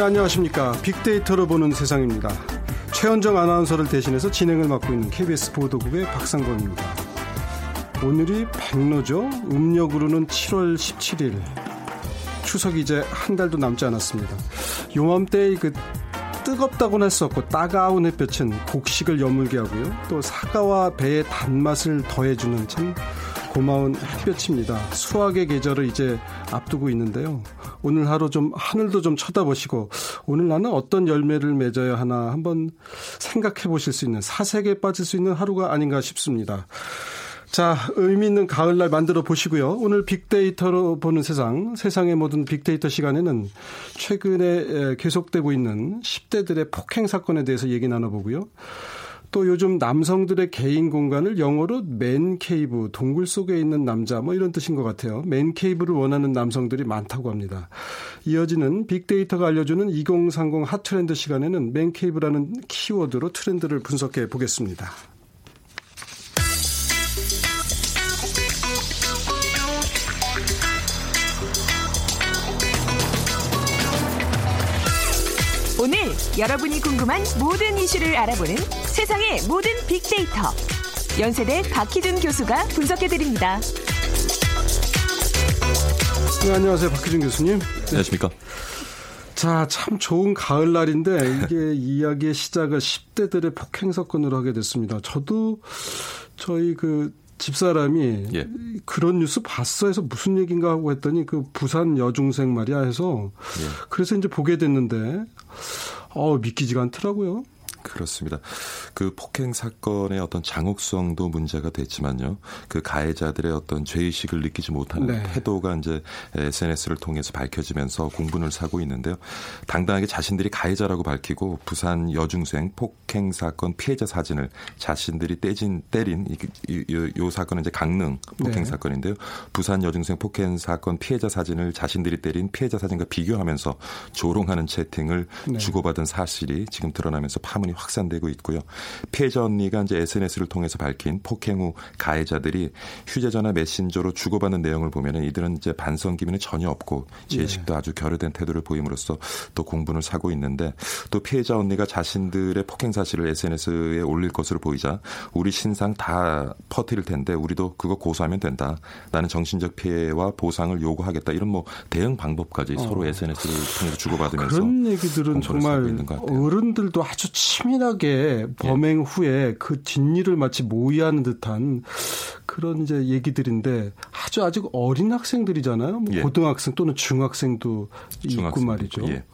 네, 안녕하십니까. 빅데이터로 보는 세상입니다. 최현정 아나운서를 대신해서 진행을 맡고 있는 KBS 보도국의 박상범입니다. 오늘이 백로죠. 음력으로는 7월 17일. 추석이 이제 한 달도 남지 않았습니다. 요맘때의 그 뜨겁다고는 할 수 없고 따가운 햇볕은 곡식을 여물게 하고요. 또 사과와 배의 단맛을 더해주는 참 고마운 햇볕입니다. 수확의 계절을 이제 앞두고 있는데요. 오늘 하루 좀 하늘도 좀 쳐다보시고 오늘 나는 어떤 열매를 맺어야 하나 한번 생각해 보실 수 있는 사색에 빠질 수 있는 하루가 아닌가 싶습니다. 자, 의미 있는 가을날 만들어 보시고요. 오늘 빅데이터로 보는 세상, 세상의 모든 빅데이터 시간에는 최근에 계속되고 있는 10대들의 폭행 사건에 대해서 얘기 나눠보고요. 또 요즘 남성들의 개인 공간을 영어로 맨 케이브, 동굴 속에 있는 남자, 뭐 이런 뜻인 것 같아요. 맨 케이브를 원하는 남성들이 많다고 합니다. 이어지는 빅데이터가 알려주는 2030 핫트렌드 시간에는 맨 케이브라는 키워드로 트렌드를 분석해 보겠습니다. 여러분이 궁금한 모든 이슈를 알아보는 세상의 모든 빅데이터. 연세대 박희준 교수가 분석해드립니다. 네, 안녕하세요. 박희준 교수님. 네. 안녕하십니까. 자, 참 좋은 가을날인데 이게 이야기의 시작을 10대들의 폭행 사건으로 하게 됐습니다. 저도 저희 그 집사람이 예. 그런 뉴스 봤어 해서 무슨 얘기인가 하고 했더니 그 부산 여중생 말이야 해서 예. 그래서 이제 보게 됐는데 어 믿기지가 않더라고요. 그렇습니다. 그 폭행 사건의 어떤 장혹성도 문제가 됐지만요. 그 가해자들의 어떤 죄의식을 느끼지 못하는 네. 태도가 이제 SNS를 통해서 밝혀지면서 공분을 사고 있는데요. 당당하게 자신들이 가해자라고 밝히고 부산 여중생 폭행 사건 피해자 사진을 자신들이 떼진 때린 이, 이, 이, 요 사건은 이제 강릉 폭행 네. 사건인데요. 부산 여중생 폭행 사건 피해자 사진을 자신들이 때린 피해자 사진과 비교하면서 조롱하는 채팅을 네. 주고받은 사실이 지금 드러나면서 파문이 확산되고 있고요. 피해자 언니가 이제 SNS를 통해서 밝힌 폭행 후 가해자들이 휴대전화 메신저로 주고받는 내용을 보면은 이들은 이제 반성 기미는 전혀 없고 제식도 네. 아주 결여된 태도를 보임으로써 또 공분을 사고 있는데 또 피해자 언니가 자신들의 폭행 사실을 SNS에 올릴 것으로 보이자 우리 신상 다 퍼뜨릴 텐데 우리도 그거 고소하면 된다. 나는 정신적 피해와 보상을 요구하겠다. 이런 뭐 대응 방법까지 어. 서로 SNS를 통해서 주고받으면서 그런 얘기들은 정말 어른들도 아주 치 밀하게 범행 예. 후에 그 뒷일을 마치 모의하는 듯한 그런 이제 얘기들인데 아주 아직 어린 학생들이잖아요. 뭐 예. 고등학생 또는 중학생도 중학생. 있고 말이죠. 예.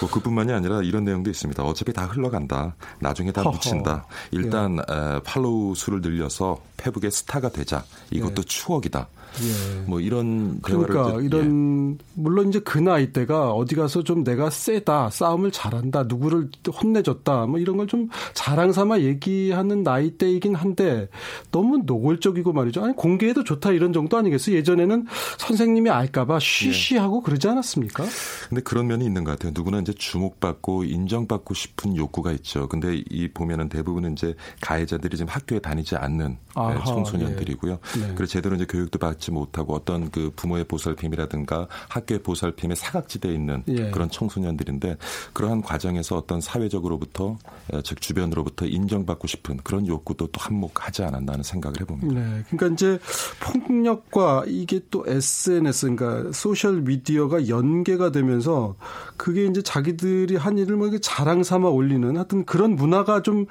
뭐 그뿐만이 아니라 이런 내용도 있습니다. 어차피 다 흘러간다. 나중에 다 허허. 묻힌다. 일단 예. 팔로우 수를 늘려서 페북의 스타가 되자. 이것도 예. 추억이다. 예. 뭐 이런 그러니까 이런 예. 물론 이제 그 나이 때가 어디 가서 좀 내가 세다 싸움을 잘한다 누구를 혼내줬다 뭐 이런 걸 좀 자랑 삼아 얘기하는 나이 때이긴 한데 너무 노골적이고 말이죠 아니 공개해도 좋다 이런 정도 아니겠어요 예전에는 선생님이 알까봐 쉬쉬하고 예. 그러지 않았습니까? 근데 그런 면이 있는 것 같아요 누구나 이제 주목받고 인정받고 싶은 욕구가 있죠 근데 이 보면은 대부분은 이제 가해자들이 지금 학교에 다니지 않는 아하, 청소년들이고요 예. 네. 그리고 제대로 이제 교육도 받 받지 못하고 어떤 그 부모의 보살핌이라든가 학교의 보살핌에 사각지대에 있는 예. 그런 청소년들인데 그러한 과정에서 어떤 사회적으로부터 즉 주변으로부터 인정받고 싶은 그런 욕구도 또 한몫하지 않았나 하는 생각을 해봅니다. 네, 그러니까 이제 폭력과 이게 또 SNS 그러니까 소셜 미디어가 연계가 되면서 그게 이제 자기들이 한 일을 뭐 자랑 삼아 올리는 하여튼 그런 문화가 좀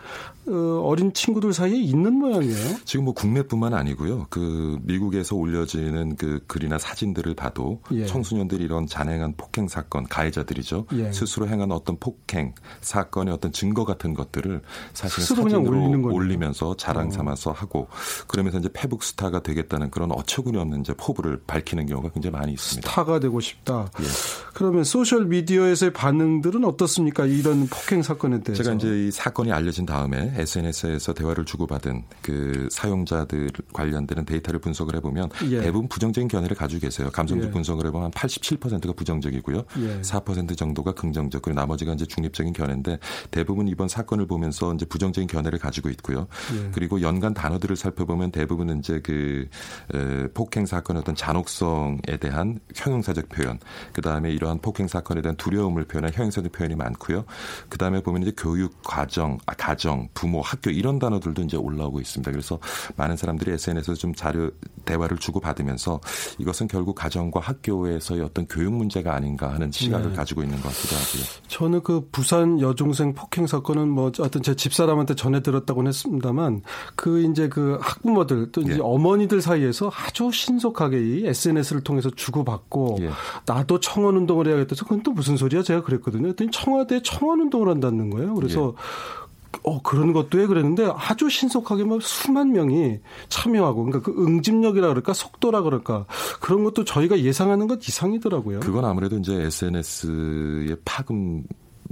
어, 어린 친구들 사이에 있는 모양이에요. 지금 뭐 국내뿐만 아니고요. 그 미국에서 올려 지는 그 글이나 사진들을 봐도 예. 청소년들이 이런 잔행한 폭행 사건 가해자들이죠. 예. 스스로 행한 어떤 폭행 사건의 어떤 증거 같은 것들을 사실 사진으로 올리면서 자랑 어. 삼아서 어. 하고 그러면서 이제 페북 스타가 되겠다는 그런 어처구니 없는 이제 포부를 밝히는 경우가 굉장히 많이 있습니다. 스타가 되고 싶다. 예. 그러면 소셜 미디어에서의 반응들은 어떻습니까? 이런 폭행 사건에 대해서. 제가 이제 이 사건이 알려진 다음에 SNS에서 대화를 주고받은 그 사용자들 관련되는 데이터를 분석을 해보면 예. 대부분 부정적인 견해를 가지고 계세요. 감정적 예. 분석을 해보면 한 87%가 부정적이고요. 예. 4% 정도가 긍정적 그리고 나머지가 이제 중립적인 견해인데 대부분 이번 사건을 보면서 이제 부정적인 견해를 가지고 있고요. 예. 그리고 연간 단어들을 살펴보면 대부분은 이제 그 에, 폭행 사건의 어떤 잔혹성에 대한 형용사적 표현, 그 다음에 이러한 폭행 사건에 대한 두려움을 표현한 형용사적 표현이 많고요. 그 다음에 보면 이제 교육 과정, 아, 가정, 부모, 학교 이런 단어들도 이제 올라오고 있습니다. 그래서 많은 사람들이 SNS에서 좀 자료 대화를 주고 받으면서 이것은 결국 가정과 학교에서의 어떤 교육 문제가 아닌가 하는 시각을 네. 가지고 있는 것 같기도 하고요. 저는 그 부산 여중생 폭행 사건은 뭐 어떤 제 집사람한테 전해 들었다고는 했습니다만 그 이제 그 학부모들 또 이제 예. 어머니들 사이에서 아주 신속하게 이 SNS를 통해서 주고받고 예. 나도 청원 운동을 해야겠다. 그건 또 무슨 소리야? 제가 그랬거든요. 그랬더니 청와대 청원 운동을 한다는 거예요. 그래서 예. 어, 그런 것도 해 그랬는데 아주 신속하게 막 수만 명이 참여하고 그러니까 그 응집력이라 그럴까 속도라 그럴까 그런 것도 저희가 예상하는 것 이상이더라고요. 그건 아무래도 이제 SNS의 파급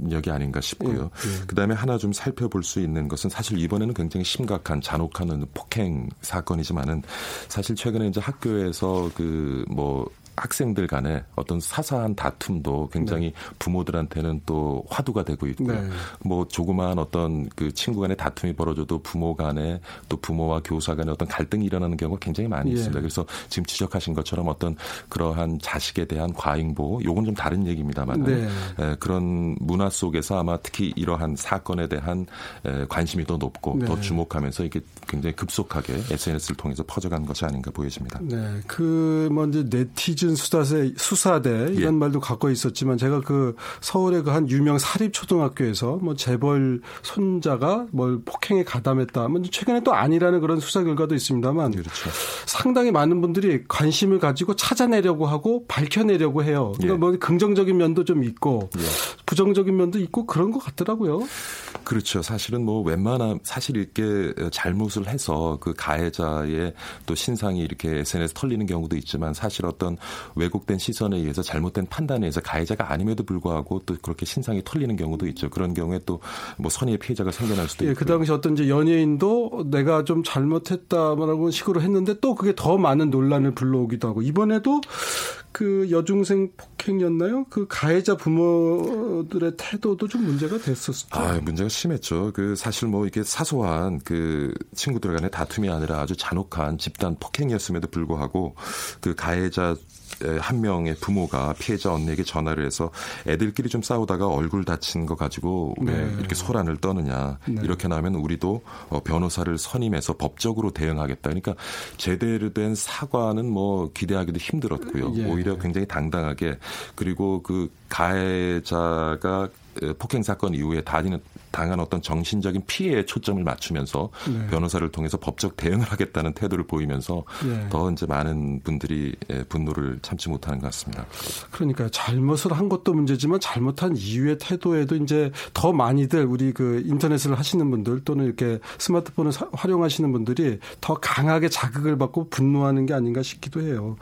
력이 아닌가 싶고요. 예, 예. 그다음에 하나 좀 살펴볼 수 있는 것은 사실 이번에는 굉장히 심각한 잔혹한 폭행 사건이지만은 사실 최근에 이제 학교에서 그 뭐 학생들 간에 어떤 사사한 다툼도 굉장히 네. 부모들한테는 또 화두가 되고 있고요. 네. 뭐 조그마한 어떤 그 친구 간의 다툼이 벌어져도 부모 간에 또 부모와 교사 간에 어떤 갈등이 일어나는 경우가 굉장히 많이 예. 있습니다. 그래서 지금 지적하신 것처럼 어떤 그러한 자식에 대한 과잉보, 요건 좀 다른 얘기입니다만 네. 에, 그런 문화 속에서 아마 특히 이러한 사건에 대한 에, 관심이 더 높고 네. 더 주목하면서 이게 굉장히 급속하게 SNS를 통해서 퍼져간 것이 아닌가 보여집니다. 네, 그 먼저 네티즌 이준 수사대 수사대 이런 예. 말도 갖고 있었지만 제가 그 서울의 그 한 유명 사립 초등학교에서 뭐 재벌 손자가 뭘 폭행에 가담했다. 뭐 최근에 또 아니라는 그런 수사 결과도 있습니다만 그렇죠. 상당히 많은 분들이 관심을 가지고 찾아내려고 하고 밝혀내려고 해요. 그러니까 예. 뭐 긍정적인 면도 좀 있고 예. 부정적인 면도 있고 그런 것 같더라고요. 그렇죠. 사실은 뭐 웬만한 사실 이렇게 잘못을 해서 그 가해자의 또 신상이 이렇게 SNS 털리는 경우도 있지만 사실 어떤 왜곡된 시선에 의해서 잘못된 판단에 의해서 가해자가 아님에도 불구하고 또 그렇게 신상이 털리는 경우도 있죠. 그런 경우에 또 뭐 선의의 피해자가 생겨날 수도 예, 있고. 그 당시 어떤 이제 연예인도 내가 좀 잘못했다라고 식으로 했는데 또 그게 더 많은 논란을 불러오기도 하고 이번에도 그 여중생 폭행이었나요? 그 가해자 부모들의 태도도 좀 문제가 됐었죠. 아, 문제가 심했죠. 그 사실 뭐 이게 사소한 그 친구들 간의 다툼이 아니라 아주 잔혹한 집단 폭행이었음에도 불구하고 그 가해자 한 명의 부모가 피해자 언니에게 전화를 해서 애들끼리 좀 싸우다가 얼굴 다친 거 가지고 왜 네. 이렇게 소란을 떠느냐 네. 이렇게 나면 우리도 어, 변호사를 선임해서 법적으로 대응하겠다. 그러니까 제대로 된 사과는 뭐 기대하기도 힘들었고요. 예. 오히려 굉장히 당당하게 그리고 그 가해자가 폭행 사건 이후에 다니는 당한 어떤 정신적인 피해에 초점을 맞추면서 네. 변호사를 통해서 법적 대응을 하겠다는 태도를 보이면서 네. 더 이제 많은 분들이 예, 분노를 참지 못하는 것 같습니다. 그러니까 잘못을 한 것도 문제지만 잘못한 이후의 태도에도 이제 더 많이들 우리 그 인터넷을 하시는 분들 또는 이렇게 스마트폰을 사, 활용하시는 분들이 더 강하게 자극을 받고 분노하는 게 아닌가 싶기도 해요.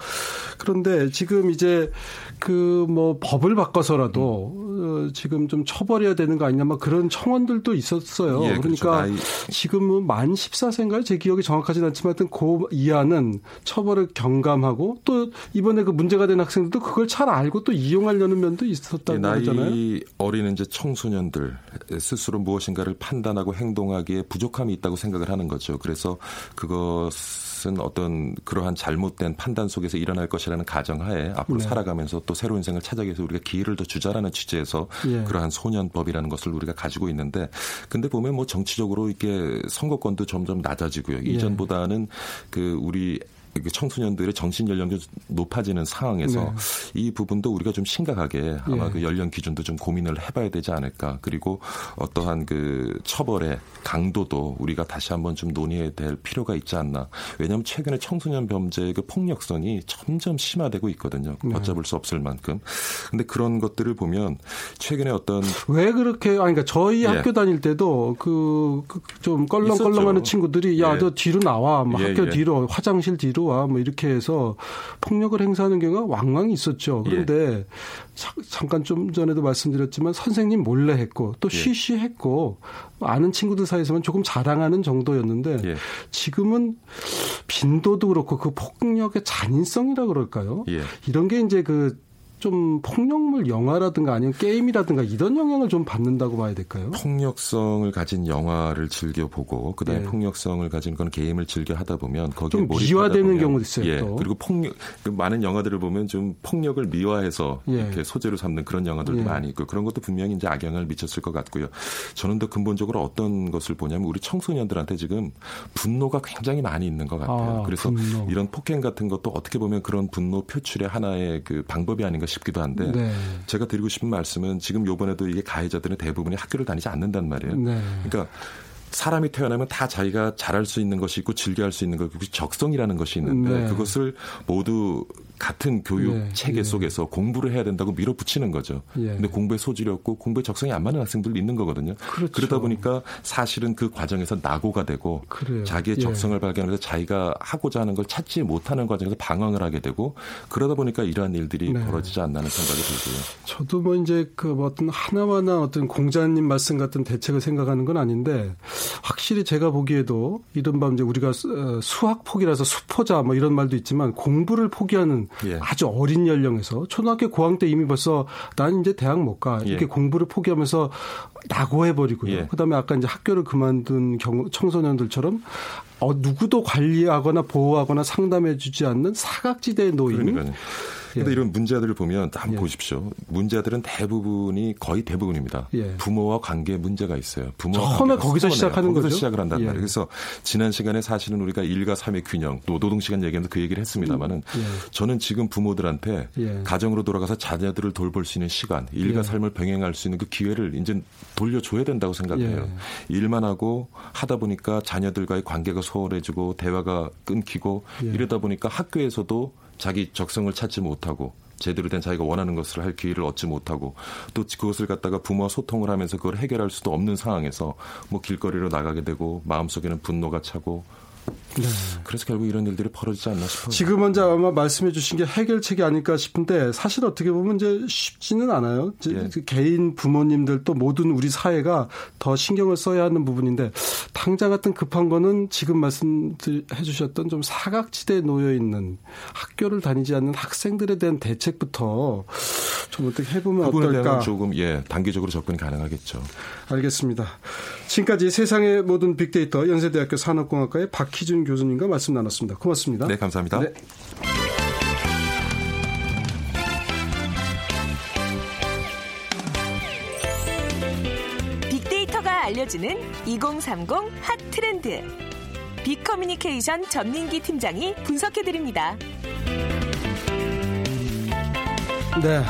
그런데 지금 이제 그 뭐 법을 바꿔서라도 음. 지금 좀 처벌해야 되는 거 아니냐 막 그런 청원 사건들도 있었어요. 예, 그렇죠. 그러니까 그렇죠. 지금은 만 14세인가요? 제 기억이 정확하지는 않지만 하여튼 고 이하는 처벌을 경감하고 또 이번에 그 문제가 된 학생들도 그걸 잘 알고 또 이용하려는 면도 있었다고 예, 하잖아요. 나이 어린 이제 청소년들 스스로 무엇인가를 판단하고 행동하기에 부족함이 있다고 생각을 하는 거죠. 그래서 그것 것은 어떤 그러한 잘못된 판단 속에서 일어날 것이라는 가정하에 앞으로 네. 살아가면서 또 새로운 인생을 찾아가기 위해서 우리가 기회를 더 주자라는 취지에서 예. 그러한 소년법이라는 것을 우리가 가지고 있는데 근데 보면 뭐 정치적으로 이게 선거권도 점점 낮아지고요. 예. 이전보다는 그 우리 청소년들의 정신 연령도 높아지는 상황에서 네. 이 부분도 우리가 좀 심각하게 아마 예. 그 연령 기준도 좀 고민을 해봐야 되지 않을까. 그리고 어떠한 그 처벌의 강도도 우리가 다시 한번 좀 논의해야 될 필요가 있지 않나. 왜냐하면 최근에 청소년 범죄의 그 폭력성이 점점 심화되고 있거든요. 네. 걷잡을 수 없을 만큼. 근데 그런 것들을 보면 최근에 어떤 왜 그렇게 아니 그러니까 저희 예. 학교 다닐 때도 그좀 그 껄렁껄렁하는 친구들이 야너 예. 뒤로 나와 뭐 예, 학교 예. 뒤로 화장실 뒤로 들어와 뭐 이렇게 해서 폭력을 행사하는 경우가 왕왕 있었죠. 그런데 예. 자, 잠깐 좀 전에도 말씀드렸지만 선생님 몰래 했고 또 예. 쉬쉬 했고 아는 친구들 사이에서만 조금 자랑하는 정도였는데 예. 지금은 빈도도 그렇고 그 폭력의 잔인성이라 그럴까요? 예. 이런 게 이제 그 좀 폭력물 영화라든가 아니면 게임이라든가 이런 영향을 좀 받는다고 봐야 될까요? 폭력성을 가진 영화를 즐겨 보고 그다음에 예. 폭력성을 가진 건 게임을 즐겨 하다 보면 거기에 좀 미화되는 경우도 있어요. 예. 또. 그리고 폭력 그 많은 영화들을 보면 좀 폭력을 미화해서 예. 이렇게 소재로 삼는 그런 영화들도 예. 많이 있고 그런 것도 분명히 이제 악영향을 미쳤을 것 같고요. 저는 더 근본적으로 어떤 것을 보냐면 우리 청소년들한테 지금 분노가 굉장히 많이 있는 것 같아요. 아, 그래서 분노. 이런 폭행 같은 것도 어떻게 보면 그런 분노 표출의 하나의 그 방법이 아닌가 싶기도 한데 네. 제가 드리고 싶은 말씀은 지금 요번에도 이게 가해자들은 대부분이 학교를 다니지 않는단 말이에요. 네. 그러니까 사람이 태어나면 다 자기가 잘할 수 있는 것이 있고 즐겨할 수 있는 것, 그것이 적성이라는 것이 있는데 네. 그것을 모두 같은 교육 예, 체계 예. 속에서 공부를 해야 된다고 밀어붙이는 거죠. 예. 근데 공부에 소질이 없고 공부에 적성이 안 맞는 학생들 있는 거거든요. 그렇죠. 그러다 보니까 사실은 그 과정에서 낙오가 되고 그래요. 자기의 예. 적성을 발견해서 자기가 하고자 하는 걸 찾지 못하는 과정에서 방황을 하게 되고 그러다 보니까 이러한 일들이 네. 벌어지지 않나는 생각이 들고요. 저도 뭐 이제 그 어떤 하나하나 어떤 공자님 말씀 같은 대책을 생각하는 건 아닌데 확실히 제가 보기에도 이른바 이제 우리가 어, 수학 포기라서 수포자 뭐 이런 말도 있지만 공부를 포기하는 예. 아주 어린 연령에서 초등학교 고학년 때 이미 벌써 난 이제 대학 못 가. 이렇게 예. 공부를 포기하면서 낙오해 버리고요. 예. 그다음에 아까 이제 학교를 그만둔 경우 청소년들처럼 어, 누구도 관리하거나 보호하거나 상담해 주지 않는 사각지대에 놓인 그러니까요. 근데 예. 이런 문제들을 보면 한번 예. 보십시오. 문제들은 대부분이 거의 대부분입니다. 예. 부모와 관계에 문제가 있어요. 부모와 처음에 거기서 시작하는 거기서 거죠. 시작을 한단 예. 말이에요. 그래서 지난 시간에 사실은 우리가 일과 삶의 균형, 또 노동 시간 얘기하면서 그 얘기를 했습니다만은 음. 예. 저는 지금 부모들한테 예. 가정으로 돌아가서 자녀들을 돌볼 수 있는 시간, 일과 삶을 병행할 수 있는 그 기회를 이제 돌려줘야 된다고 생각해요. 일만 하고 하다 보니까 자녀들과의 관계가 소홀해지고 대화가 끊기고 이러다 보니까 학교에서도 자기 적성을 찾지 못하고 제대로 된 자기가 원하는 것을 할 기회를 얻지 못하고 또 그것을 갖다가 부모와 소통을 하면서 그걸 해결할 수도 없는 상황에서 뭐 길거리로 나가게 되고 마음속에는 분노가 차고 네. 그래서 결국 이런 일들이 벌어지지 않나 싶어요. 지금 먼저 아마 말씀해 주신 게 해결책이 아닐까 싶은데 사실 어떻게 보면 이제 쉽지는 않아요. 예. 그 개인 부모님들 또 모든 우리 사회가 더 신경을 써야 하는 부분인데 당장 같은 급한 거는 지금 말씀해 주셨던 좀 사각지대에 놓여 있는 학교를 다니지 않는 학생들에 대한 대책부터 좀 어떻게 해보면 어떨까? 조금 예 단계적으로 접근이 가능하겠죠. 알겠습니다. 지금까지 세상의 모든 빅데이터 연세대학교 산업공학과의 박희준 교수님과 말씀 나눴습니다. 고맙습니다. 네, 감사합니다. 네. 빅데이터가 알려주는 2030 핫 트렌드. 빅커뮤니케이션 전민기 팀장이 분석해드립니다. 네.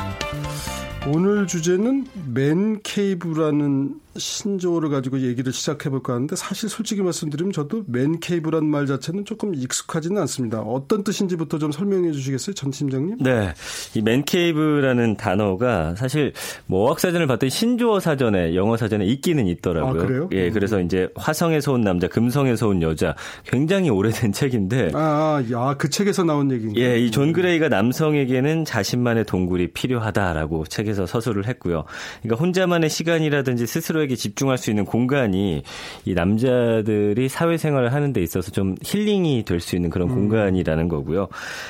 오늘 주제는 맨 케이브라는 신조어를 가지고 얘기를 시작해 볼까 하는데 사실 솔직히 말씀드리면 저도 맨 케이브란 말 자체는 조금 익숙하지는 않습니다. 어떤 뜻인지부터 좀 설명해 주시겠어요, 전 팀장님? 네, 이 맨 케이브라는 단어가 사실 뭐 어학사전을 봤더니 신조어 사전에 영어 사전에 있기는 있더라고요. 아, 그래요? 예, 그래서 이제 화성에서 온 남자, 금성에서 온 여자 굉장히 오래된 책인데. 아, 야, 그 책에서 나온 얘기인가요? 예, 이 존 그레이가 남성에게는 자신만의 동굴이 필요하다라고 책에서 서술을 했고요. 그러니까 혼자만의 시간이라든지 스스로의 사람에게 집중할 수 있는 공간이 이 남자들이 사회생활을 하는 데 있어서 좀 힐링이 될 수 있는 그런 음. 공간이라는 거고요.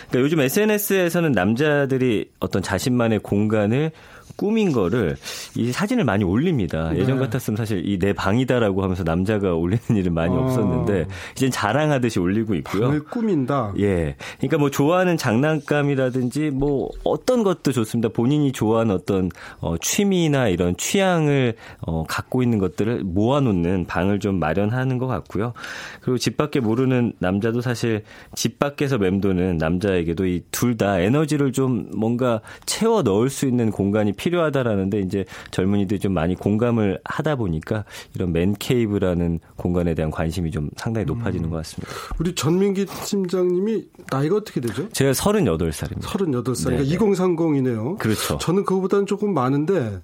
그러니까 요즘 SNS에서는 남자들이 어떤 자신만의 공간을 꾸민 거를 이 사진을 많이 올립니다. 네. 예전 같았으면 사실 이 내 방이다라고 하면서 남자가 올리는 일은 많이 아. 없었는데 이젠 자랑하듯이 올리고 있고요. 방을 꾸민다. 예. 그러니까 뭐 좋아하는 장난감이라든지 뭐 어떤 것도 좋습니다. 본인이 좋아하는 어떤 어 취미나 이런 취향을 어 갖고 있는 것들을 모아놓는 방을 좀 마련하는 것 같고요. 그리고 집 밖에 모르는 남자도 사실 집 밖에서 맴도는 남자에게도 이 둘 다 에너지를 좀 뭔가 채워 넣을 수 있는 공간이 필요 필요하다라는데 이제 젊은이들이 좀 많이 공감을 하다 보니까 이런 맨케이브라는 공간에 대한 관심이 좀 상당히 높아지는 음. 것 같습니다. 우리 전민기 팀장님이 나이가 어떻게 되죠? 제가 38살입니다. 38살. 그러니까 2030이네요. 그렇죠. 저는 그거보다는 조금 많은데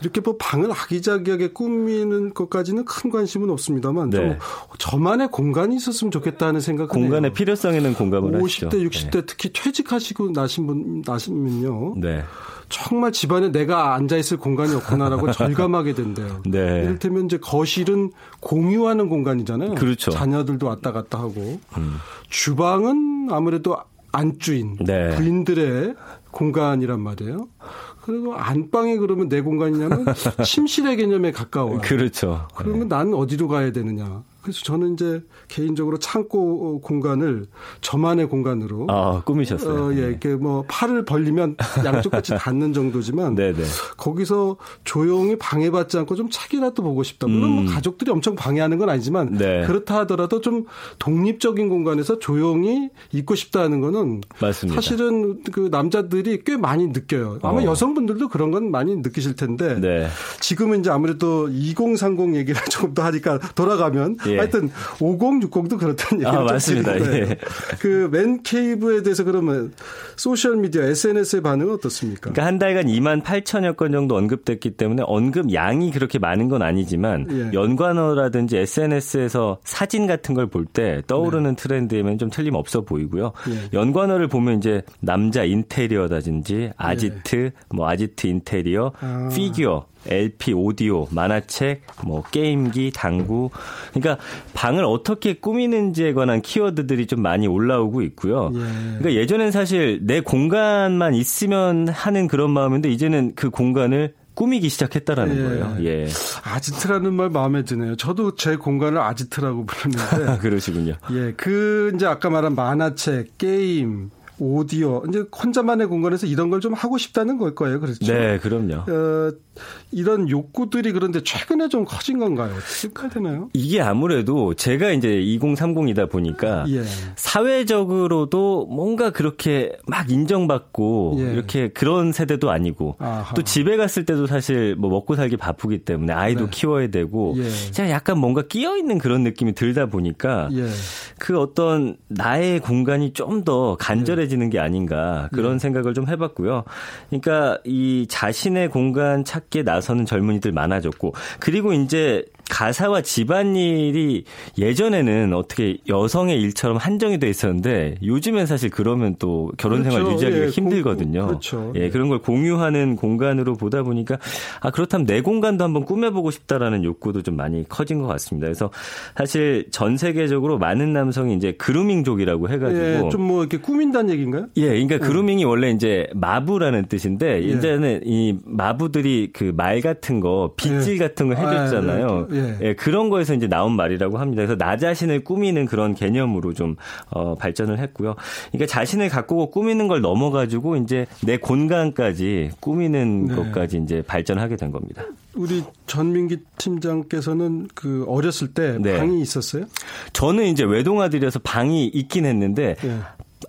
이렇게 뭐 방을 아기자기하게 꾸미는 것까지는 큰 관심은 없습니다만 네. 좀 저만의 공간이 있었으면 좋겠다는 생각은 공간의. 필요성에는 공감을 50대, 하시죠. 60대 네. 특히 퇴직하시고 나신 분 나시면요. 네. 정말 집안에 내가 앉아 있을 공간이 없구나라고 절감하게 된대요. 네. 이를테면 이제 거실은 공유하는 공간이잖아요. 그렇죠. 자녀들도 왔다 갔다 하고 음. 주방은 아무래도 안주인 네. 부인들의 공간이란 말이에요. 그리고 안방에 그러면 내 공간이냐면 침실의 개념에 가까워요. 그렇죠. 그러면 난 어디로 가야 되느냐. 그래서 저는 이제 개인적으로 창고 공간을 저만의 공간으로 아, 꾸미셨어요. 어, 예, 이렇게 뭐 팔을 벌리면 양쪽 같이 닿는 정도지만 네네. 거기서 조용히 방해받지 않고 좀 책이라도 보고 싶다. 물론 뭐 음. 뭐 가족들이 엄청 방해하는 건 아니지만 네. 그렇다 하더라도 좀 독립적인 공간에서 조용히 있고 싶다는 거는 맞습니다. 사실은 그 남자들이 꽤 많이 느껴요. 아마 어. 여성분들도 그런 건 많이 느끼실 텐데 네. 지금은 이제 아무래도 2030 얘기를 조금 더 하니까 돌아가면 예. 예. 하여튼 5060도 그렇다는 얘기를 아, 맞습니다. 예. 그 man cave에 대해서 그러면 소셜 미디어 SNS의 반응은 어떻습니까? 그러니까 한 달간 2만 8천여 건 정도 언급됐기 때문에 언급 양이 그렇게 많은 건 아니지만 예. 연관어라든지 SNS에서 사진 같은 걸 볼 때 떠오르는 네. 트렌드에는 좀 틀림없어 보이고요. 예. 연관어를 보면 이제 남자 인테리어라든지 아지트, 예. 뭐 아지트 인테리어, 아. 피규어 LP, 오디오, 만화책, 뭐 게임기, 당구. 그러니까 방을 어떻게 꾸미는지에 관한 키워드들이 좀 많이 올라오고 있고요. 예. 그러니까 예전엔 사실 내 공간만 있으면 하는 그런 마음인데 이제는 그 공간을 꾸미기 시작했다라는 예. 거예요. 예. 아지트라는 말 마음에 드네요. 저도 제 공간을 아지트라고 부르는데. 그러시군요. 예. 그 이제 아까 말한 만화책, 게임, 오디오 이제 혼자만의 공간에서 이런 걸 좀 하고 싶다는 걸 거예요. 그렇죠. 네, 그럼요. 어, 이런 욕구들이 그런데 최근에 좀 커진 건가요? 어떻게 되나요? 이게 아무래도 제가 이제 2030이다 보니까 예. 사회적으로도 뭔가 그렇게 막 인정받고 예. 이렇게 그런 세대도 아니고 아하. 또 집에 갔을 때도 사실 뭐 먹고 살기 바쁘기 때문에 아이도 네. 키워야 되고 예. 제가 약간 뭔가 끼어 있는 그런 느낌이 들다 보니까 예. 그 어떤 나의 공간이 좀 더 간절해지는 게 아닌가 그런 예. 생각을 좀 해봤고요. 그러니까 이 자신의 공간 찾 기에 나서는 젊은이들 많아졌고 그리고 이제 가사와 집안일이 예전에는 어떻게 여성의 일처럼 한정이 돼 있었는데 요즘엔 사실 그러면 또 결혼 생활 그렇죠. 유지하기가 예, 힘들거든요. 공, 그렇죠. 예, 그런 걸 공유하는 공간으로 보다 보니까 아 그렇다면 내 공간도 한번 꾸며보고 싶다라는 욕구도 좀 많이 커진 것 같습니다. 그래서 사실 전 세계적으로 많은 남성이 이제 그루밍족이라고 해가지고 예, 좀뭐 이렇게 꾸민다는 얘기인가요? 예, 그러니까 음. 그루밍이 원래 이제 마부라는 뜻인데 예. 이제는 이 마부들이 그 말 같은 거 빗질 예. 같은 거 해줬잖아요. 아, 네. 예. 예. 그런 거에서 이제 나온 말이라고 합니다. 그래서 나 자신을 꾸미는 그런 개념으로 좀 어, 발전을 했고요. 그러니까 자신을 갖고 꾸미는 걸 넘어가지고 이제 내 공간까지 꾸미는 네. 것까지 이제 발전하게 된 겁니다. 우리 전민기 팀장께서는 그 어렸을 때 네. 방이 있었어요? 저는 이제 외동 아들이어서 방이 있긴 했는데 네.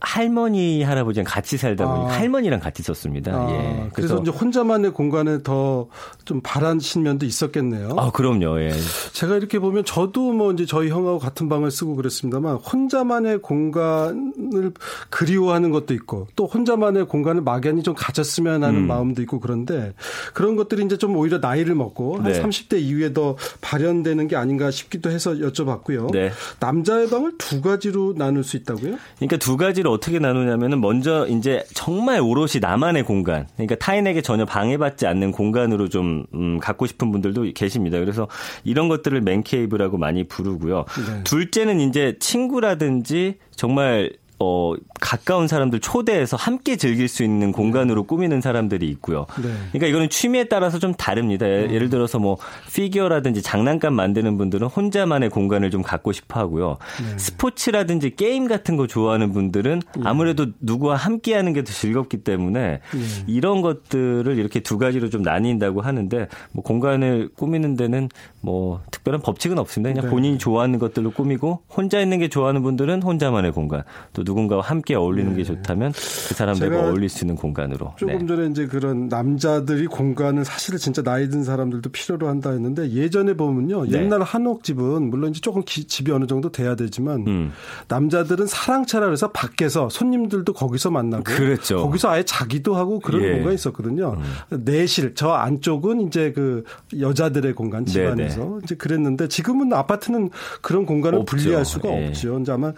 할머니 할아버지랑 같이 살다 보니 아. 할머니랑 같이 썼습니다. 아. 예. 그래서, 그래서, 이제 혼자만의 공간에 더 좀 바라신 면도 있었겠네요. 아 그럼요. 예. 제가 이렇게 보면 저도 뭐 이제 저희 형하고 같은 방을 쓰고 그랬습니다만 혼자만의 공간을 그리워하는 것도 있고 또 혼자만의 공간을 막연히 좀 가졌으면 하는 음. 마음도 있고 그런데 그런 것들이 이제 좀 오히려 나이를 먹고 네. 한 30대 이후에 더 발현되는 게 아닌가 싶기도 해서 여쭤봤고요. 네. 남자의 방을 두 가지로 나눌 수 있다고요? 그러니까 두 가지 가지를 어떻게 나누냐면은 먼저 이제 정말 오롯이 나만의 공간, 그러니까 타인에게 전혀 방해받지 않는 공간으로 좀 음, 갖고 싶은 분들도 계십니다. 그래서 이런 것들을 맨케이브라고 많이 부르고요. 네. 둘째는 이제 친구라든지 정말 어, 가까운 사람들 초대해서 함께 즐길 수 있는 공간으로 꾸미는 사람들이 있고요. 네. 그러니까 이거는 취미에 따라서 좀 다릅니다. 음. 예를 들어서 뭐 피규어라든지 장난감 만드는 분들은 혼자만의 공간을 좀 갖고 싶어 하고요. 네. 스포츠라든지 게임 같은 거 좋아하는 분들은 네. 아무래도 누구와 함께 하는 게 더 즐겁기 때문에 네. 이런 것들을 이렇게 두 가지로 좀 나뉜다고 하는데 뭐 공간을 꾸미는 데는 뭐 특별한 법칙은 없습니다. 그냥 네. 본인이 좋아하는 것들로 꾸미고 혼자 있는 게 좋아하는 분들은 혼자만의 공간 또 누군가와 함께 어울리는 네. 게 좋다면 그 사람들과 어울릴 수 있는 공간으로. 조금 네. 전에 이제 그런 남자들이 공간을 사실은 진짜 나이 든 사람들도 필요로 한다 했는데 예전에 보면요. 네. 옛날 한옥 집은 물론 이제 조금 기, 집이 어느 정도 돼야 되지만 음. 남자들은 사랑차라 그래서 밖에서 손님들도 거기서 만나고 그랬죠. 거기서 아예 자기도 하고 그런 예. 공간이 있었거든요. 음. 내실 저 안쪽은 이제 그 여자들의 공간 집안에서 네네. 이제 그랬는데 지금은 아파트는 그런 공간을 없죠. 분리할 수가 예. 없죠. 이제 아마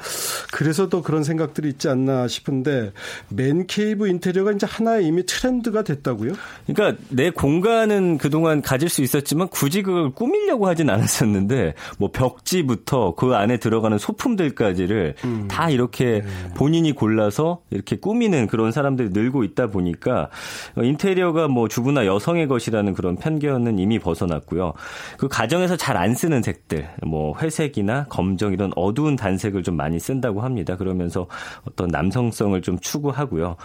그래서 더 그런 생각들이 있지 않나 싶은데 맨 케이브 인테리어가 이제 하나의 이미 트렌드가 됐다고요? 그러니까 내 공간은 그동안 가질 수 있었지만 굳이 그걸 꾸미려고 하진 않았었는데 뭐 벽지부터 그 안에 들어가는 소품들까지를 음. 다 이렇게 네. 본인이 골라서 이렇게 꾸미는 그런 사람들이 늘고 있다 보니까 인테리어가 뭐 주부나 여성의 것이라는 그런 편견은 이미 벗어났고요. 그 가정에서 잘 안 쓰는 색들, 뭐 회색이나 검정 이런 어두운 단색을 좀 많이 쓴다고 합니다. 그러면서 어떤 남성성을 좀 추구하고요.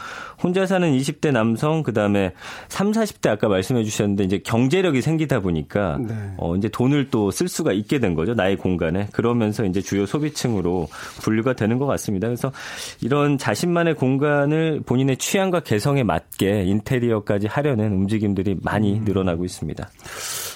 혼자 사는 20대 남성, 그 다음에 3, 40대 아까 말씀해 주셨는데 이제 경제력이 생기다 보니까 네. 어, 이제 돈을 또 쓸 수가 있게 된 거죠. 나의 공간에. 그러면서 이제 주요 소비층으로 분류가 되는 것 같습니다. 그래서 이런 자신만의 공간을 본인의 취향과 개성에 맞게 인테리어까지 하려는 움직임들이 많이 음. 늘어나고 있습니다.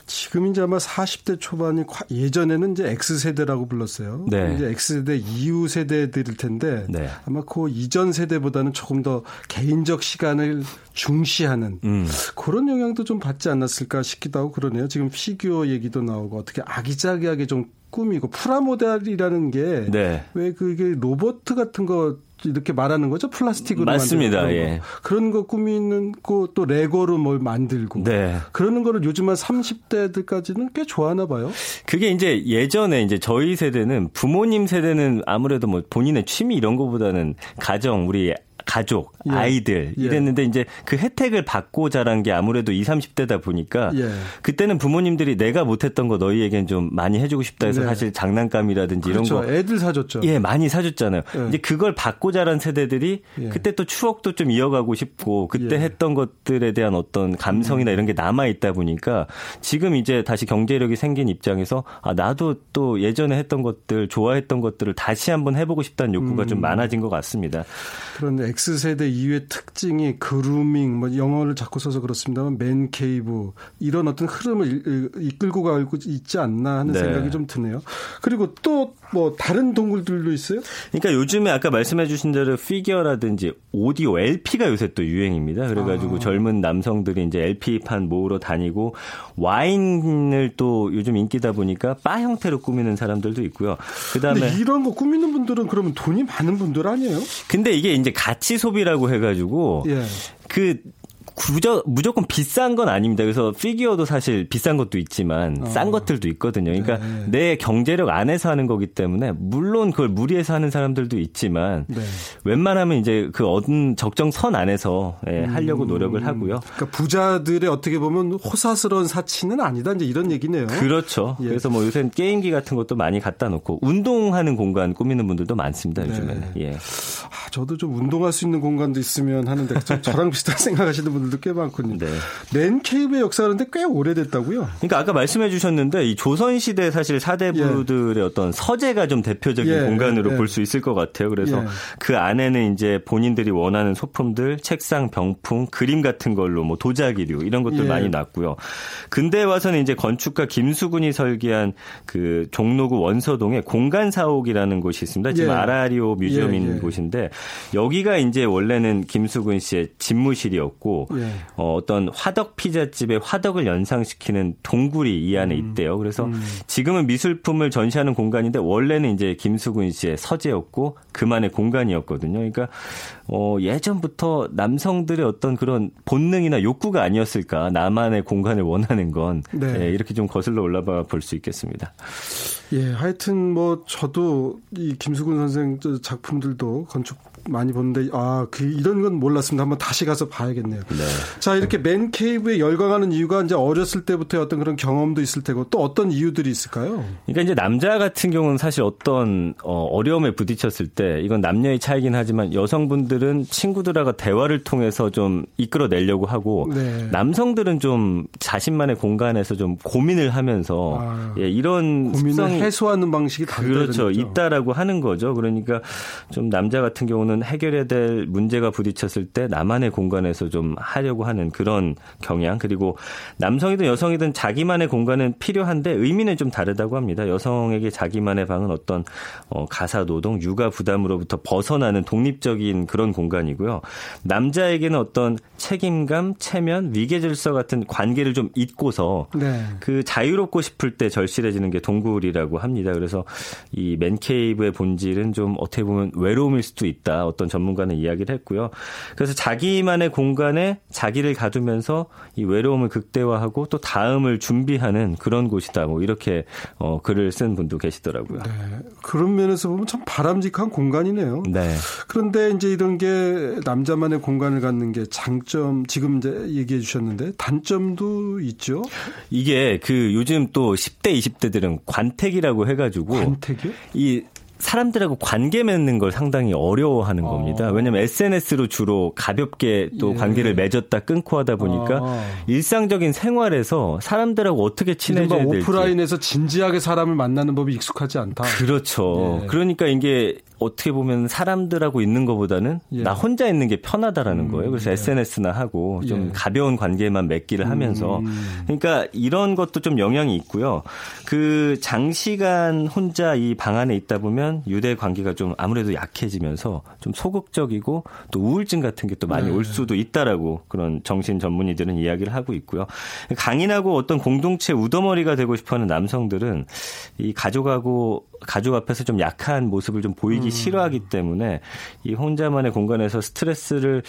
지금 이제 아마 40대 초반이 예전에는 이제 X세대라고 불렀어요. 네. 이제 X세대 이후 세대들일 텐데 네. 아마 그 이전 세대보다는 조금 더 개인적 시간을 중시하는 음. 그런 영향도 좀 받지 않았을까 싶기도 하고 그러네요. 지금 피규어 얘기도 나오고 어떻게 아기자기하게 좀 꾸미고 프라모델이라는 게왜 네. 그게 로봇 같은 거 이렇게 말하는 거죠? 플라스틱으로 맞습니다. 예. 그런 거 꾸미는 거 또 레고로 뭘 만들고 네. 그러는 거를 요즘 한 30대들까지는 꽤 좋아하나 봐요. 그게 이제 예전에 이제 저희 세대는 부모님 세대는 아무래도 뭐 본인의 취미 이런 거보다는 가정 우리 가족, 예. 아이들 예. 이랬는데 이제 그 혜택을 받고 자란 게 아무래도 20, 30대다 보니까 예. 그때는 부모님들이 내가 못했던 거 너희에겐 좀 많이 해주고 싶다 해서 네. 사실 장난감이라든지 그렇죠. 이런 거 애들 사줬죠. 예, 많이 사줬잖아요. 예. 이제 그걸 받고 자란 세대들이 예. 그때 또 추억도 좀 이어가고 싶고 그때 예. 했던 것들에 대한 어떤 감성이나 음. 이런 게 남아 있다 보니까 지금 이제 다시 경제력이 생긴 입장에서 아 나도 또 예전에 했던 것들 좋아했던 것들을 다시 한번 해보고 싶다는 욕구가 음. 좀 많아진 것 같습니다. 그런데 X세대 이후의 특징이 그루밍, 뭐 영어를 자꾸 써서 그렇습니다만 맨케이브 이런 어떤 흐름을 이끌고 가고 있지 않나 하는 네. 생각이 좀 드네요. 그리고 또 뭐 다른 동굴들도 있어요? 그러니까 요즘에 아까 말씀해 주신 대로 피규어라든지 오디오, LP가 요새 또 유행입니다. 그래가지고 아. 젊은 남성들이 이제 LP판 모으러 다니고 와인을 또 요즘 인기다 보니까 바 형태로 꾸미는 사람들도 있고요. 그다음에 이런 거 꾸미는 분들은 그러면 돈이 많은 분들 아니에요? 근데 이게 이제 가치 소비라고 해가지고 예. 그 무조, 무조건 비싼 건 아닙니다. 그래서 피규어도 사실 비싼 것도 있지만 어. 싼 것들도 있거든요. 그러니까 네. 내 경제력 안에서 하는 거기 때문에 물론 그걸 무리해서 하는 사람들도 있지만 네. 웬만하면 이제 그 얻은 적정 선 안에서 예, 하려고 음. 노력을 하고요. 그러니까 부자들의 어떻게 보면 호사스러운 사치는 아니다. 이제 이런 얘기네요. 그렇죠. 예. 그래서 뭐 요새는 게임기 같은 것도 많이 갖다 놓고 운동하는 공간 꾸미는 분들도 많습니다. 네. 요즘에는. 예. 아, 저도 좀 운동할 수 있는 공간도 있으면 하는데 저랑 비슷한 생각하시는 분들 분들도 꽤 많군요. 네. 맨 케이브의 역사하는데 꽤 오래됐다고요? 그러니까 아까 말씀해 주셨는데 이 조선 시대 사실 사대부들의 예. 어떤 서재가 좀 대표적인 예. 공간으로 예. 볼수 있을 것 같아요. 그래서 예. 그 안에는 이제 본인들이 원하는 소품들, 책상, 병풍, 그림 같은 걸로 뭐 도자기류 이런 것들 예. 많이 놨고요. 근대 와서는 이제 건축가 김수근이 설계한 그 종로구 원서동에 공간 사옥이라는 곳이 있습니다. 지금 예. 아라리오 뮤지엄인 곳인데 여기가 이제 원래는 김수근 씨의 집무실이었고 네. 어, 어떤 화덕 피자집의 화덕을 연상시키는 동굴이 이 안에 음. 있대요. 그래서 음. 지금은 미술품을 전시하는 공간인데 원래는 이제 김수근 씨의 서재였고 그만의 공간이었거든요. 그러니까 어, 예전부터 남성들의 어떤 그런 본능이나 욕구가 아니었을까 나만의 공간을 원하는 건 네. 예, 이렇게 좀 거슬러 올라봐 볼수 있겠습니다. 예, 하여튼 뭐 저도 이 김수근 선생 작품들도 건축 많이 보는데 아, 그 이런 건 몰랐습니다. 한번 다시 가서 봐야겠네요. 네. 자, 이렇게 맨 케이브에 열광하는 이유가 이제 어렸을 때부터 어떤 그런 경험도 있을 테고 또 어떤 이유들이 있을까요? 그러니까 이제 남자 같은 경우는 사실 어떤 어, 어려움에 부딪혔을 때 이건 남녀의 차이긴 하지만 여성분들은 친구들하고 대화를 통해서 좀 이끌어내려고 하고 네. 남성들은 좀 자신만의 공간에서 좀 고민을 하면서 아, 예, 이런 고민을 해소하는 방식이 그렇죠 있다라고 하는 거죠. 그러니까 좀 남자 같은 경우는 해결해야 될 문제가 부딪혔을 때 나만의 공간에서 좀 하려고 하는 그런 경향 그리고 남성이든 여성이든 자기만의 공간은 필요한데 의미는 좀 다르다고 합니다. 여성에게 자기만의 방은 어떤 어, 가사 노동, 육아 부담으로부터 벗어나는 독립적인 그런 공간이고요. 남자에게는 어떤 책임감, 체면, 위계 질서 같은 관계를 좀 잊고서 네. 그 자유롭고 싶을 때 절실해지는 게 동굴이라고 합니다. 그래서 이 맨케이브의 본질은 좀 어떻게 보면 외로움일 수도 있다. 어떤 전문가는 이야기를 했고요. 그래서 자기만의 공간에 자기를 가두면서 이 외로움을 극대화하고 또 다음을 준비하는 그런 곳이다. 뭐 이렇게 어, 글을 쓴 분도 계시더라고요. 네. 그런 면에서 보면 참 바람직한 공간이네요. 네. 그런데 이제 이런 게 남자만의 공간을 갖는 게 장점 지금 이제 얘기해 주셨는데 단점도 있죠. 이게 그 요즘 또 10대 20대들은 관택이라고 해 가지고 관택이요? 이 사람들하고 관계 맺는 걸 상당히 어려워하는 어. 겁니다. 왜냐하면 SNS로 주로 가볍게 또 예. 관계를 맺었다 끊고 하다 보니까 어. 일상적인 생활에서 사람들하고 어떻게 친해져야 될지 오프라인에서 진지하게 사람을 만나는 법이 익숙하지 않다. 그렇죠. 예. 그러니까 이게 어떻게 보면 사람들하고 있는 것보다는 예. 나 혼자 있는 게 편하다라는 음, 거예요. 그래서 예. SNS나 하고 좀 예. 가벼운 관계만 맺기를 하면서 음. 그러니까 이런 것도 좀 영향이 있고요. 그 장시간 혼자 이 방 안에 있다 보면 유대 관계가 좀 아무래도 약해지면서 좀 소극적이고 또 우울증 같은 게 또 많이 네. 올 수도 있다라고 그런 정신 전문의들은 이야기를 하고 있고요. 강인하고 어떤 공동체 우더머리가 되고 싶어하는 남성들은 이 가족하고 가족 앞에서 좀 약한 모습을 좀 보이기 음. 싫어하기 때문에 이 혼자만의 공간에서 스트레스를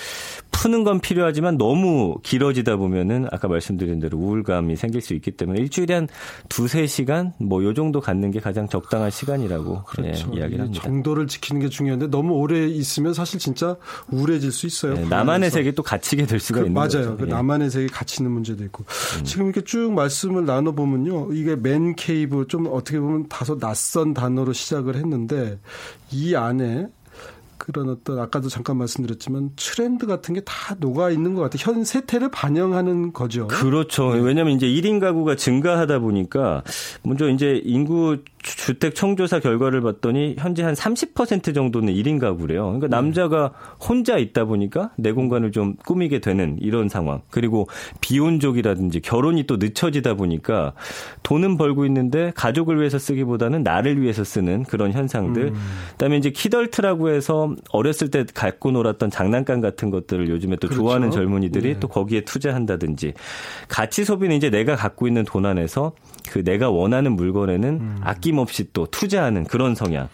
푸는 건 필요하지만 너무 길어지다 보면은 아까 말씀드린 대로 우울감이 생길 수 있기 때문에 일주일에 한 두세 시간 뭐 요 정도 갖는 게 가장 적당한 시간이라고 그렇죠. 예, 이야기를 합니다. 정도를 지키는 게 중요한데 너무 오래 있으면 사실 진짜 우울해질 수 있어요. 네, 나만의 세계 또 갇히게 될 수가 그, 있는 맞아요. 거죠. 그 예. 나만의 세계 갇히는 문제도 있고 음. 지금 이렇게 쭉 말씀을 나눠 보면요. 이게 맨 케이브 좀 어떻게 보면 다소 낯선 단어로 시작을 했는데 이 안에 그런 어떤 아까도 잠깐 말씀드렸지만 트렌드 같은 게 다 녹아 있는 것 같아요. 현 세태를 반영하는 거죠. 그렇죠. 네. 왜냐하면 이제 1인 가구가 증가하다 보니까 먼저 이제 인구 주택 청조사 결과를 봤더니 현재 한 30% 정도는 1인 가구래요. 그러니까 네. 남자가 혼자 있다 보니까 내 공간을 좀 꾸미게 되는 이런 상황. 그리고 비혼족이라든지 결혼이 또 늦춰지다 보니까 돈은 벌고 있는데 가족을 위해서 쓰기보다는 나를 위해서 쓰는 그런 현상들. 음. 그다음에 이제 키덜트라고 해서 어렸을 때 갖고 놀았던 장난감 같은 것들을 요즘에 또 그렇죠. 좋아하는 젊은이들이 네. 또 거기에 투자한다든지 가치 소비는 이제 내가 갖고 있는 돈 안에서 그 내가 원하는 물건에는 음. 아낌없이 또 투자하는 그런 성향.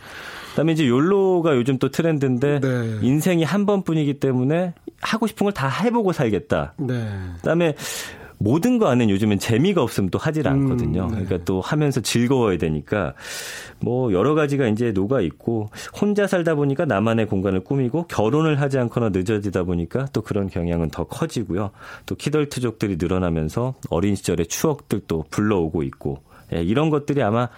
그다음에 이제 욜로가 요즘 또 트렌드인데 네. 인생이 한 번뿐이기 때문에 하고 싶은 걸 다 해보고 살겠다. 네. 그다음에 모든 거 안에 요즘엔 재미가 없으면 또 하질 않거든요. 음, 네. 그러니까 또 하면서 즐거워야 되니까 뭐 여러 가지가 이제 녹아 있고 혼자 살다 보니까 나만의 공간을 꾸미고 결혼을 하지 않거나 늦어지다 보니까 또 그런 경향은 더 커지고요. 또 키덜트족들이 늘어나면서 어린 시절의 추억들도 불러오고 있고 예, 이런 것들이 아마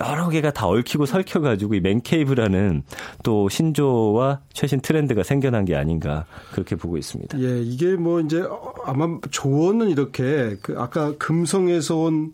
여러 개가 다 얽히고 설켜가지고 이 맨케이브라는 또 신조와 최신 트렌드가 생겨난 게 아닌가 그렇게 보고 있습니다. 예, 이게 뭐 이제 아마 조언은 이렇게 그 아까 금성에서 온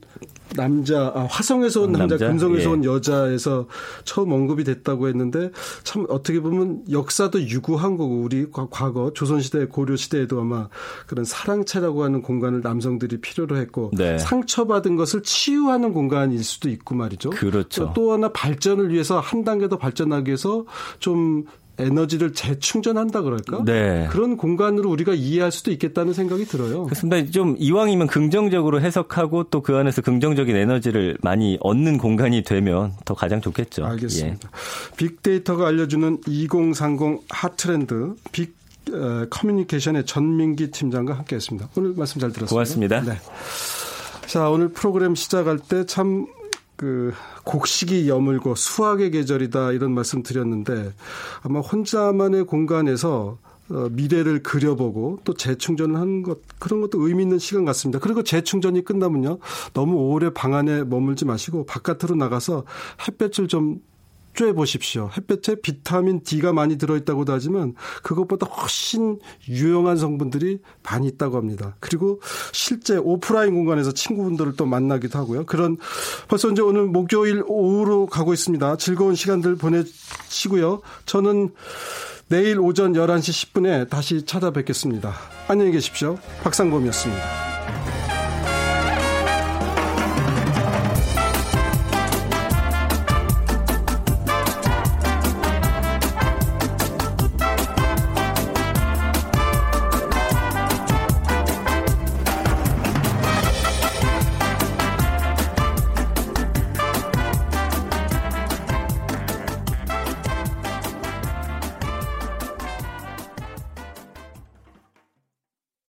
남자, 아, 화성에서 온 남자, 남자? 금성에서 예. 온 여자에서 처음 언급이 됐다고 했는데 참 어떻게 보면 역사도 유구한 거고 우리 과거 조선시대 고려시대에도 아마 그런 사랑채라고 하는 공간을 남성들이 필요로 했고 네. 상처받은 것을 치유하는 공간일 수도 있고 말이죠. 그렇죠. 또 하나 발전을 위해서 한 단계 더 발전하기 위해서 좀 에너지를 재충전한다 그럴까? 네. 그런 공간으로 우리가 이해할 수도 있겠다는 생각이 들어요. 그렇습니다. 좀 이왕이면 긍정적으로 해석하고 또 그 안에서 긍정적인 에너지를 많이 얻는 공간이 되면 더 가장 좋겠죠. 알겠습니다. 예. 빅데이터가 알려주는 2030 핫트렌드 빅 어, 커뮤니케이션의 전민기 팀장과 함께했습니다. 오늘 말씀 잘 들었습니다. 고맙습니다. 네. 자 오늘 프로그램 시작할 때 참 그 곡식이 여물고 수학의 계절이다 이런 말씀 드렸는데 아마 혼자만의 공간에서 어, 미래를 그려보고 또 재충전을 하는 것 그런 것도 의미 있는 시간 같습니다. 그리고 재충전이 끝나면요 너무 오래 방 안에 머물지 마시고 바깥으로 나가서 햇볕을 좀 쬐 보십시오. 햇볕에 비타민 D가 많이 들어있다고도 하지만 그것보다 훨씬 유용한 성분들이 많이 있다고 합니다. 그리고 실제 오프라인 공간에서 친구분들을 또 만나기도 하고요. 그런 벌써 이제 오늘 목요일 오후로 가고 있습니다. 즐거운 시간들 보내시고요. 저는 내일 오전 11시 10분에 다시 찾아뵙겠습니다. 안녕히 계십시오. 박상범이었습니다.